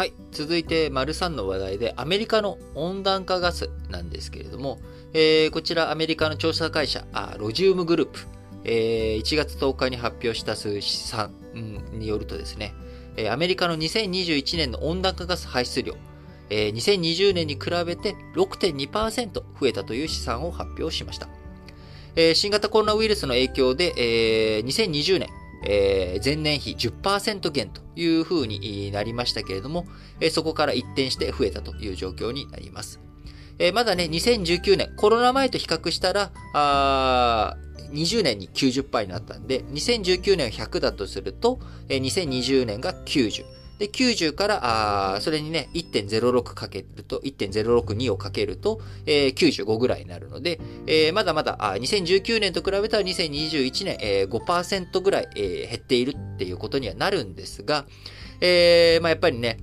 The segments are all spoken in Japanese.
はい。続いて、丸3の話題で、アメリカの温暖化ガスなんですけれども、えー、こちらアメリカの調査会社、あロジウムグループ、えー、1月10日に発表した数字3、うん、によるとですね、アメリカの2021年の温暖化ガス排出量、えー、2020年に比べて6.2%増えたという試算を発表しました。えー、新型コロナウイルスの影響で、えー、2020年、えー、前年比10%減というふうになりましたけれども、えー、そこから一転して増えたという状況になります。えー、まだね、2019年、コロナ前と比較したら、あ20年に90%になったんで、2019年は100だとすると、えー、2020年が90。で、90から、あそれにね、1.06かけると、1.062をかけると、えー、95ぐらいになるので、えー、まだまだあ、2019年と比べたら2021年、えー、5%ぐらい、えー、減っているっていうことにはなるんですが、えー、まあやっぱりね、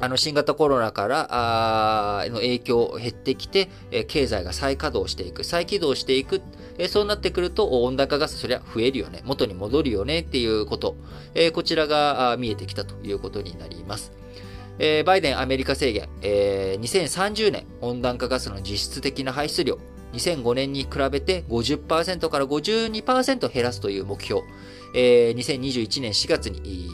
あの、新型コロナから、あの影響減ってきて、経済が再稼働していく、再起動していく、そうなってくると、温暖化ガス、そりゃ増えるよね、元に戻るよね。っていうこと、こちらが見えてきたということになります。バイデンアメリカ制限、え2030年温暖化ガスの実質的な排出量、2005年に比べて50%から52%減らすという目標、え2021年4月に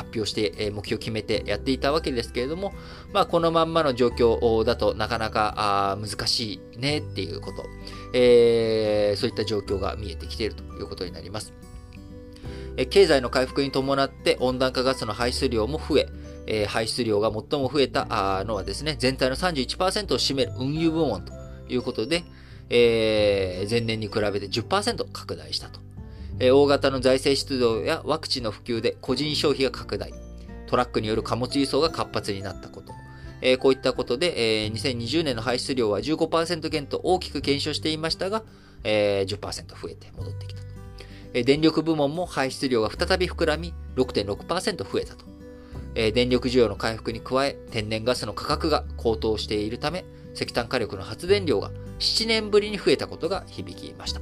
発表して、え目標を決めてやっていたわけですけれども、まあ、このまんまの状況だとなかなか難しいねっていうこと、えー、そういった状況が見えてきているということになります。経済の回復に伴って温暖化ガスの排出量も増え、え排出量が最も増えたのはですね、全体の31%を占める運輸部門ということで、えー、前年に比べて10%拡大したと大型の財政出動やワクチンの普及で個人消費が拡大、トラックによる貨物輸送が活発になったこと、こういったことで、2020年の排出量は15%減と大きく減少していましたが、10%増えて戻ってきた電力部門も排出量が再び膨らみ6.6%増えたと。電力需要の回復に加え、天然ガスの価格が高騰しているため、石炭火力の発電量が7年ぶりに増えたことが響きました。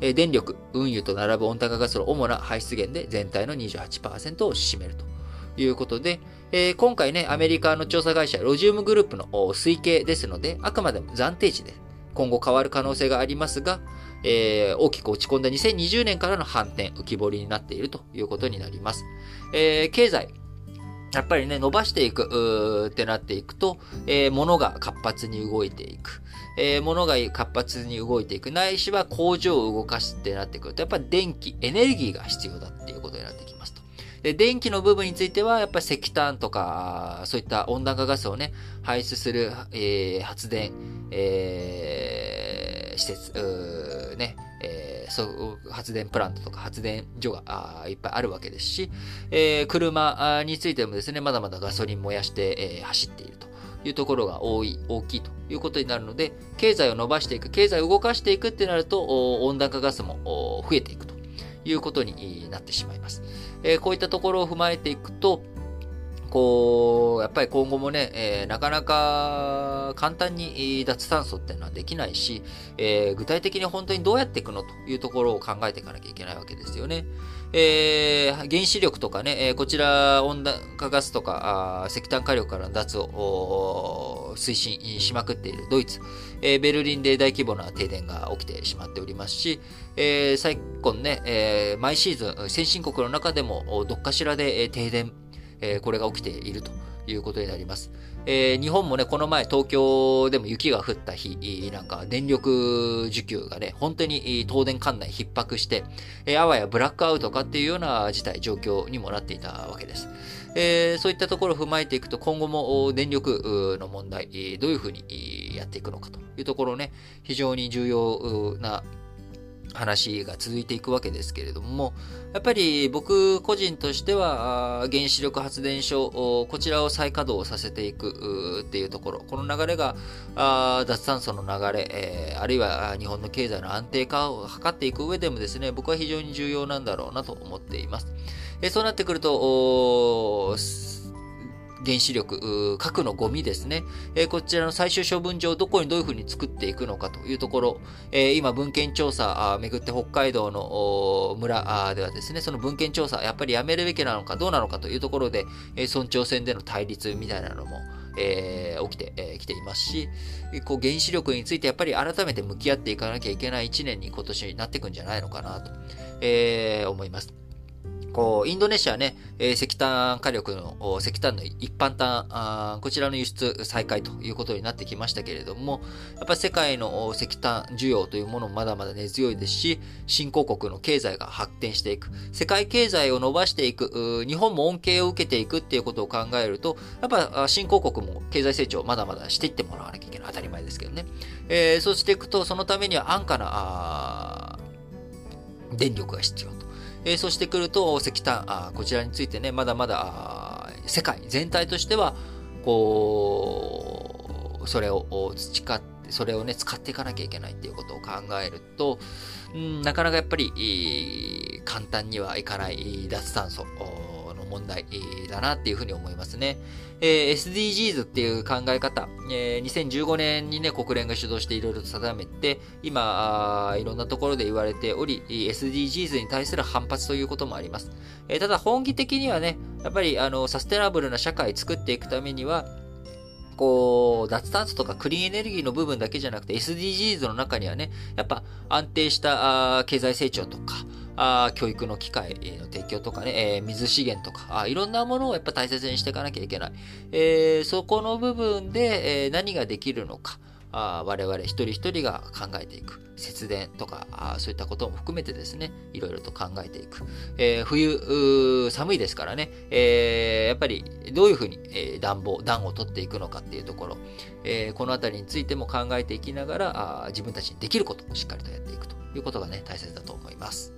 電力、運輸と並ぶ温暖化ガスの主な排出源で全体の28%を占めるということで、え今回ね、アメリカの調査会社ロジウムグループの推計ですので、あくまでも暫定値で今後変わる可能性がありますが、えー、大きく落ち込んだ2020年からの反転、浮き彫りになっているということになります。えー、経済、やっぱりね、伸ばしていく、ってなっていくと、えー、物が活発に動いていく。えー、物が活発に動いていく。ないしは工場を動かすってなってくると、やっぱり電気、エネルギーが必要だっていうことになってきますと。で、電気の部分については、やっぱり石炭とか、そういった温暖化ガスをね、排出する、えー、発電、えー、施設、ね、えー、そう発電プラントとか発電所があいっぱいあるわけですし、えー、車についてもですね、まだまだガソリン燃やして、えー、走っているというところが多い、大きいということになるので、経済を伸ばしていく、経済を動かしていくってなると、温暖化ガスも増えていくということになってしまいます。え、こういったところを踏まえていくと、こう、やっぱり今後もね、えー、なかなか簡単に脱炭素っていうのはできないし、えー、具体的に本当にどうやっていくのというところを考えていかなきゃいけないわけですよね。えー、原子力とかね、えこちら温暖化ガスとか石炭火力からの脱を推進しまくっているドイツ、えベルリンで大規模な停電が起きてしまっておりますし、え昨今ね、え毎シーズン先進国の中でもどっかしらで停電えー、これが起きているということになります。えー、日本もね、この前東京でも雪が降った日、なんか電力需給がね、本当に東電管内逼迫して、えー、あわやブラックアウトかっていうような事態、状況にもなっていたわけです。えー、そういったところを踏まえていくと、今後も電力の問題、どういうふうにやっていくのかというところね、非常に重要な話が続いていくわけですけれども、やっぱり僕個人としては、原子力発電所、こちらを再稼働させていくっていうところ、この流れが、脱炭素の流れ、あるいは日本の経済の安定化を図っていく上でもですね、僕は非常に重要なんだろうなと思っています。そうなってくると、原子力、核のゴミですね、えー、こちらの最終処分場をどこにどういうふうに作っていくのかというところ、えー、今文献調査めぐって北海道の村ではですね、その文献調査、やっぱりやめるべきなのかどうなのかというところで、えー、村長選での対立みたいなのも、えー、起きてき、えー、ていますし、こう原子力についてやっぱり改めて向き合っていかなきゃいけない一年に今年になっていくんじゃないのかなと、えー、思います。こう、インドネシアね、えー、石炭火力の、石炭の一般炭、こちらの輸出再開ということになってきましたけれども、やっぱり世界の石炭需要というものもまだまだ根強いですし、新興国の経済が発展していく、世界経済を伸ばしていく、日本も恩恵を受けていくっていうことを考えると、やっぱ新興国も経済成長まだまだしていってもらわなきゃいけない。当たり前ですけどね。えー、そうしていくと、そのためには安価な、電力が必要と。えー、そしてくると石炭あ、こちらについてね、まだまだ世界全体としては、こう、それを培って、それをね、使っていかなきゃいけないっていうことを考えると、うん、なかなかやっぱり、簡単にはいかない脱炭素問題だなっていうふうに思いますね。えー、SDGs っていう考え方、えー、2015年にね、国連が主導していろいろと定めて、今、いろんなところで言われており、SDGs に対する反発ということもあります。えー、ただ、本気的にはね、やっぱり、あの、サステナブルな社会作っていくためには、こう、脱炭素とかクリーンエネルギーの部分だけじゃなくて SDGs の中にはね、やっぱ安定した経済成長とか、あ教育の機会の提供とかね、えー、水資源とかあ、いろんなものをやっぱ大切にしていかなきゃいけない。えー、そこの部分で、えー、何ができるのか。あ我々一人一人が考えていく。節電とかあ、そういったことも含めてですね、いろいろと考えていく。えー、冬、寒いですからね、えー、やっぱりどういうふうに、えー、暖房、暖を取っていくのかっていうところ、えー、このあたりについても考えていきながらあ、自分たちにできることをしっかりとやっていくということがね、大切だと思います。